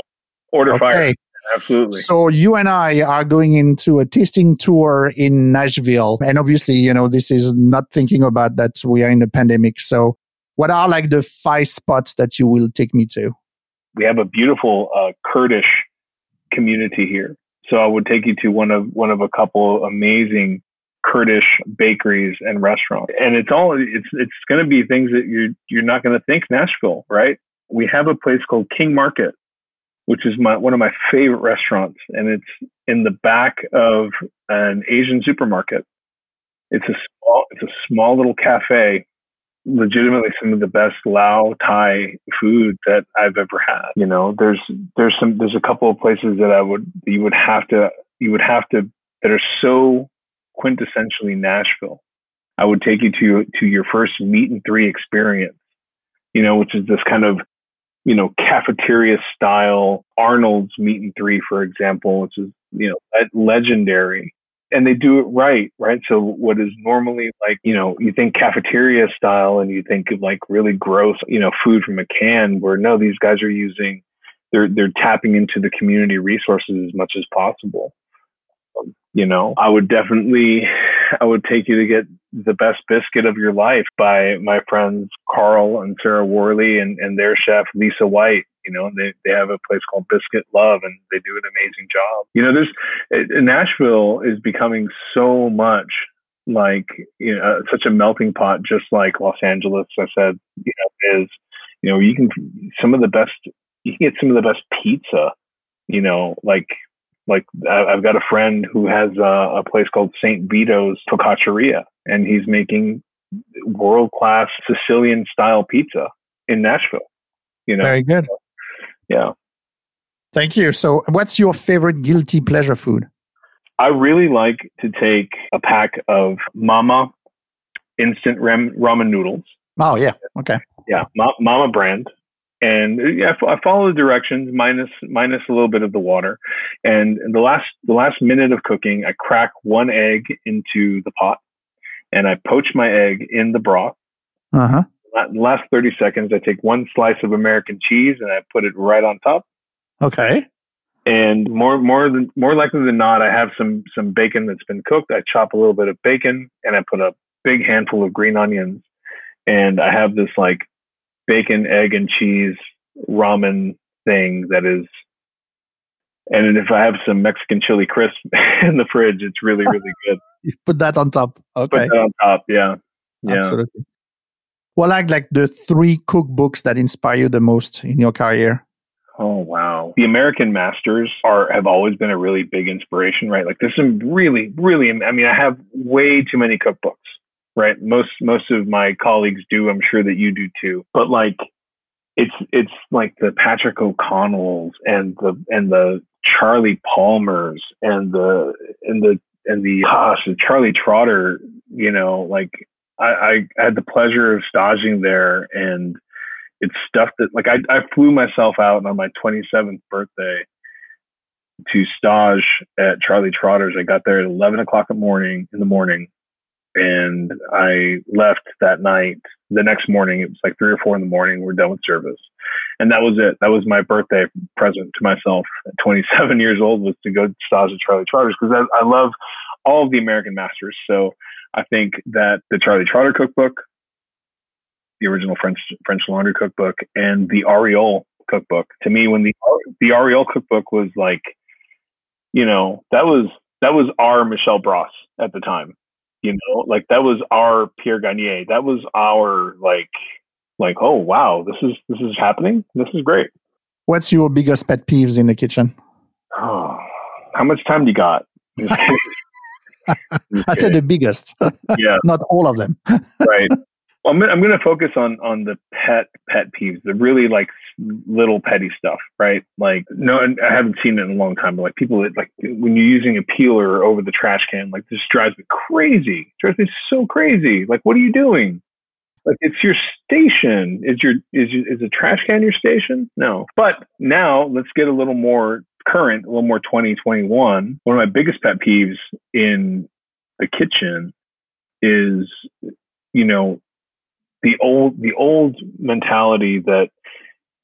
A: Order
C: okay.
A: fire. Absolutely.
C: So you and I are going into a tasting tour in Nashville. And obviously, you know, this is not thinking about that we are in a pandemic. So what are like the five spots that you will take me to?
A: We have a beautiful uh, Kurdish community here. So I would take you to one of one of a couple amazing Kurdish bakeries and restaurants. And it's all it's it's going to be things that you're you're not going to think Nashville, right? We have a place called King Market which is my one of my favorite restaurants, and it's in the back of an Asian supermarket. It's a small it's a small little cafe. Legitimately, some of the best Lao Thai food that I've ever had. You know, there's there's some there's a couple of places that I would you would have to you would have to that are so quintessentially Nashville. I would take you to to your first meat and three experience. You know, which is this kind of you know, cafeteria style Arnold's meat and Three, for example, which is, you know, legendary. And they do it right, right? So what is normally like, you know, you think cafeteria style and you think of like really gross, you know, food from a can where no, these guys are using, they're, they're tapping into the community resources as much as possible. You know, I would definitely, I would take you to get the best biscuit of your life by my friends Karl and Sarah Worley and, and their chef Lisa White. You know, they, they have a place called Biscuit Love and they do an amazing job. You know, there's eh, eh, Nashville is becoming so much like you know uh, such a melting pot, just like Los Angeles. I said, you know, is you know you can some of the best you can get some of the best pizza. You know, like like I've got a friend who has a, a place called St. Vito's Focacceria, and he's making world class Sicilian style pizza in Nashville. You know,
C: very good.
A: Yeah.
C: Thank you. So, what's your favorite guilty pleasure food?
A: I really like to take a pack of Mama instant ramen noodles.
C: Oh yeah, okay.
A: Yeah, Mama brand, and yeah, I follow the directions minus minus a little bit of the water. And the last the last minute of cooking, I crack one egg into the pot, and I poach my egg in the broth.
C: Uh huh.
A: Last thirty seconds, I take one slice of American cheese and I put it right on top.
C: Okay.
A: And more more than more likely than not, I have some some bacon that's been cooked. I chop a little bit of bacon and I put a big handful of green onions, and I have this like bacon, egg, and cheese ramen thing that is. And if I have some Mexican chili crisp in the fridge, it's really, really good.
C: you put that on top. Okay.
A: Put that on top. Yeah. Yeah.
C: Absolutely. What are like the three cookbooks that inspire you the most in your career?
A: Oh wow. The American Masters are have always been a really big inspiration, right? Like there's some really, really I mean, I have way too many cookbooks right? Most most of my colleagues do. I'm sure that you do too. But like it's it's like the Patrick O'Connells and the and the Charlie Palmers and the and the and the gosh, the Charlie Trotter, you know, like I, I, had the pleasure of staging there and it's stuff that like I, I flew myself out on my 27th birthday to stage at Charlie Trotter's. I got there at 11 o'clock in the morning in the morning and I left that night. The next morning, it was like three or four in the morning. We're done with service, and that was it. That was my birthday present to myself at 27 years old was to go to stage at Charlie Trotter's because I, I love all of the American masters. So I think that the Charlie Trotter cookbook, the original French French laundry cookbook, and the Aureole cookbook. To me, when the the Aureole cookbook was like, you know, that was that was our Michel Bras at the time. You know, like that was our Pierre Gagnaire. That was our like like, oh wow, this is this is happening. This is great.
C: What's your biggest pet peeves in the kitchen?
A: Oh, how much time do you got?
C: I said the biggest.
A: yeah,
C: not all of them.
A: right. I'm, I'm going to focus on on the pet pet peeves, the really like little petty stuff, right? Like, no, I haven't seen it in a long time, but like people that like when you're using a peeler over the trash can, like this drives me crazy. It drives me so crazy. Like, what are you doing? Like, it's your station. Is your is is a trash can your station? No. But now let's get a little more current, a little more 2021. One of my biggest pet peeves in the kitchen is, you know, the old the old mentality that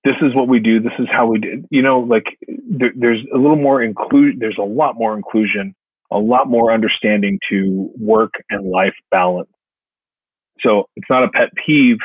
A: this is what we do. This is how we do. You know, like there, there's a little more include. There's a lot more inclusion, a lot more understanding to work and life balance. So it's not a pet peeve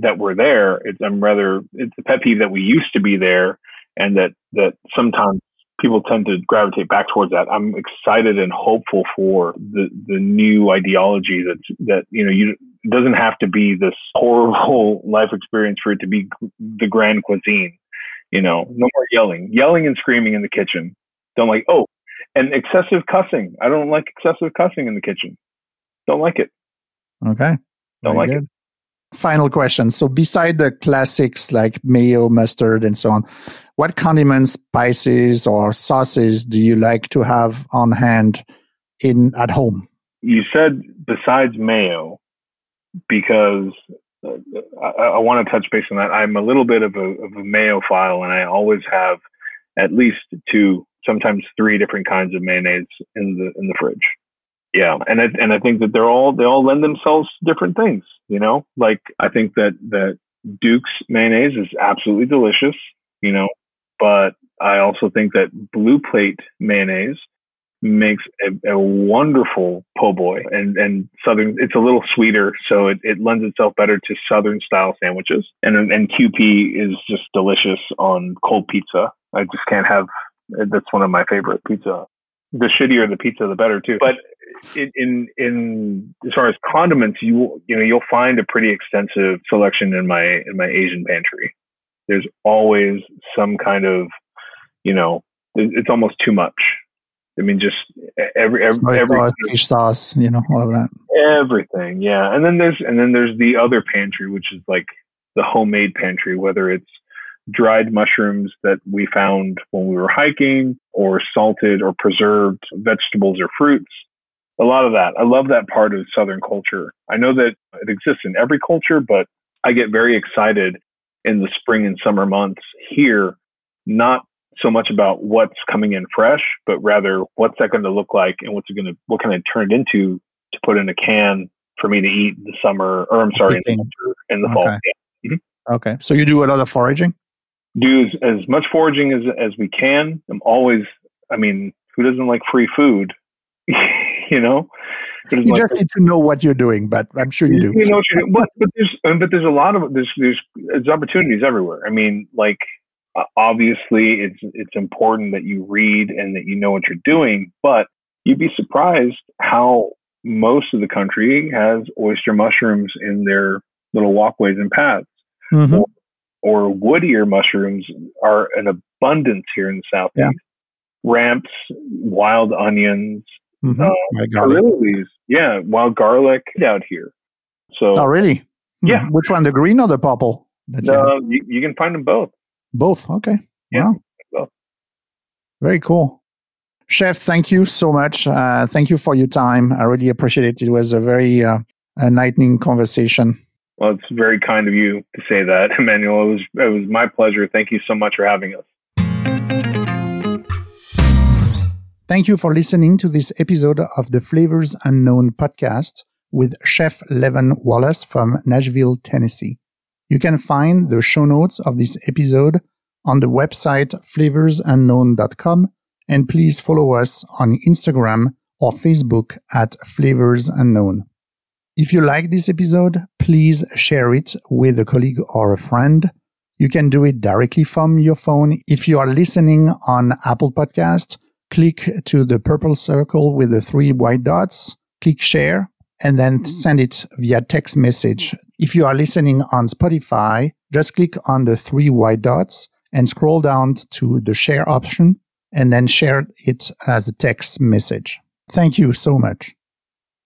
A: that we're there. It's I'm rather it's a pet peeve that we used to be there, and that that sometimes people tend to gravitate back towards that. I'm excited and hopeful for the the new ideology that that you know you doesn't have to be this horrible life experience for it to be the grand cuisine. You know, no more yelling, yelling and screaming in the kitchen. Don't like oh, and excessive cussing. I don't like excessive cussing in the kitchen. Don't like it.
C: Okay.
A: Don't Very like good. it
C: final question. So, beside the classics like mayo, mustard, and so on, what condiments, spices, or sauces do you like to have on hand in at home?
A: You said besides mayo, because uh, I, I want to touch base on that. I'm a little bit of a, of a mayo file, and I always have at least two, sometimes three different kinds of mayonnaise in the in the fridge. Yeah, and I, and I think that they're all they all lend themselves to different things. You know, like I think that that Duke's mayonnaise is absolutely delicious. You know, but I also think that Blue Plate mayonnaise makes a, a, wonderful po' boy. And and southern it's a little sweeter so it, it lends itself better to southern style sandwiches. And and Kewpie is just delicious on cold pizza. I just can't have that's one of my favorite pizza. The shittier the pizza the better too. But in, in in as far as condiments, you you know you'll find a pretty extensive selection in my in my Asian pantry. There's always some kind of you know it's almost too much. I mean, just every every, every
C: fish sauce, you know, all of that.
A: Everything, yeah. And then there's and then there's the other pantry, which is like the homemade pantry, whether it's dried mushrooms that we found when we were hiking, or salted or preserved vegetables or fruits a lot of that. I love that part of Southern culture. I know that it exists in every culture, but I get very excited in the spring and summer months here, not so much about what's coming in fresh, but rather what's that going to look like and what's it going to, what can I turn it into to put in a can for me to eat in the summer, or I'm sorry, in the, winter, in the okay. fall. Yeah.
C: Mm-hmm. Okay. So you do a lot of foraging?
A: Do as, as much foraging as, as we can. I'm always, I mean, who doesn't like free food? you know.
C: You like, just need to know what you're doing, but I'm sure you,
A: you
C: do.
A: You know what you're doing. But, but there's but there's a lot of there's there's there's opportunities everywhere. I mean, like obviously it's it's important that you read and that you know what you're doing, but you'd be surprised how most of the country has oyster mushrooms in their little walkways and paths. Mm-hmm. Or, or, wood ear mushrooms are an abundance here in the southeast. Yeah. Ramps, wild onions,
C: Mm-hmm. Uh,
A: yeah, wild garlic out here. So.
C: Oh, really?
A: Yeah.
C: Which one, the green or the purple?
A: No, you, you can find them both.
C: Both. Okay.
A: Yeah,
C: wow.
A: both.
C: Very cool. Chef, thank you so much. Uh, thank you for your time. I really appreciate it. It was a very uh, enlightening conversation.
A: Well, it's very kind of you to say that, Emmanuel. It was it was my pleasure. Thank you so much for having us.
C: Thank you for listening to this episode of the Flavors Unknown podcast with Chef Levon Wallace from Nashville, Tennessee. You can find the show notes of this episode on the website flavorsunknown.com and please follow us on Instagram or Facebook at Flavors Unknown. If you like this episode, please share it with a colleague or a friend. You can do it directly from your phone. If you are listening on Apple Podcast, click to the purple circle with the three white dots, click share, and then send it via text message. If you are listening on Spotify, just click on the three white dots and scroll down to the share option and then share it as a text message. Thank you so much.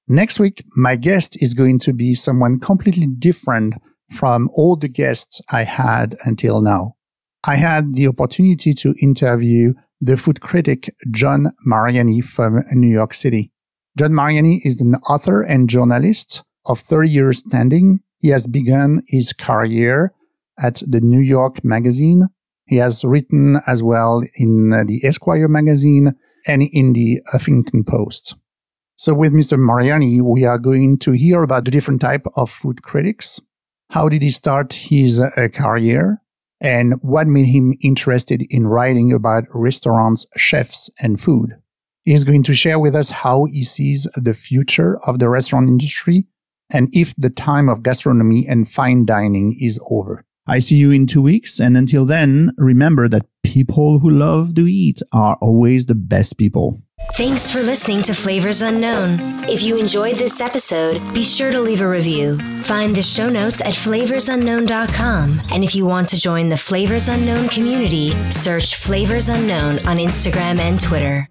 C: Next week, my guest is going to be someone completely different from all the guests I had until now. I had the opportunity to interview the food critic John Mariani from New York City. John Mariani is an author and journalist of 30 years standing. He has begun his career at the New York Magazine. He has written as well in the Esquire magazine and in the Huffington Post. So with Mr. Mariani, we are going to hear about the different type of food critics. How did he start his uh, career? And what made him interested in writing about restaurants, chefs, and food? He's going to share with us how he sees the future of the restaurant industry and if the time of gastronomy and fine dining is over. I see you in two weeks. And until then, remember that people who love to eat are always the best people.
B: Thanks for listening to Flavors Unknown. If you enjoyed this episode, be sure to leave a review. Find the show notes at flavorsunknown.com. And if you want to join the Flavors Unknown community, search Flavors Unknown on Instagram and Twitter.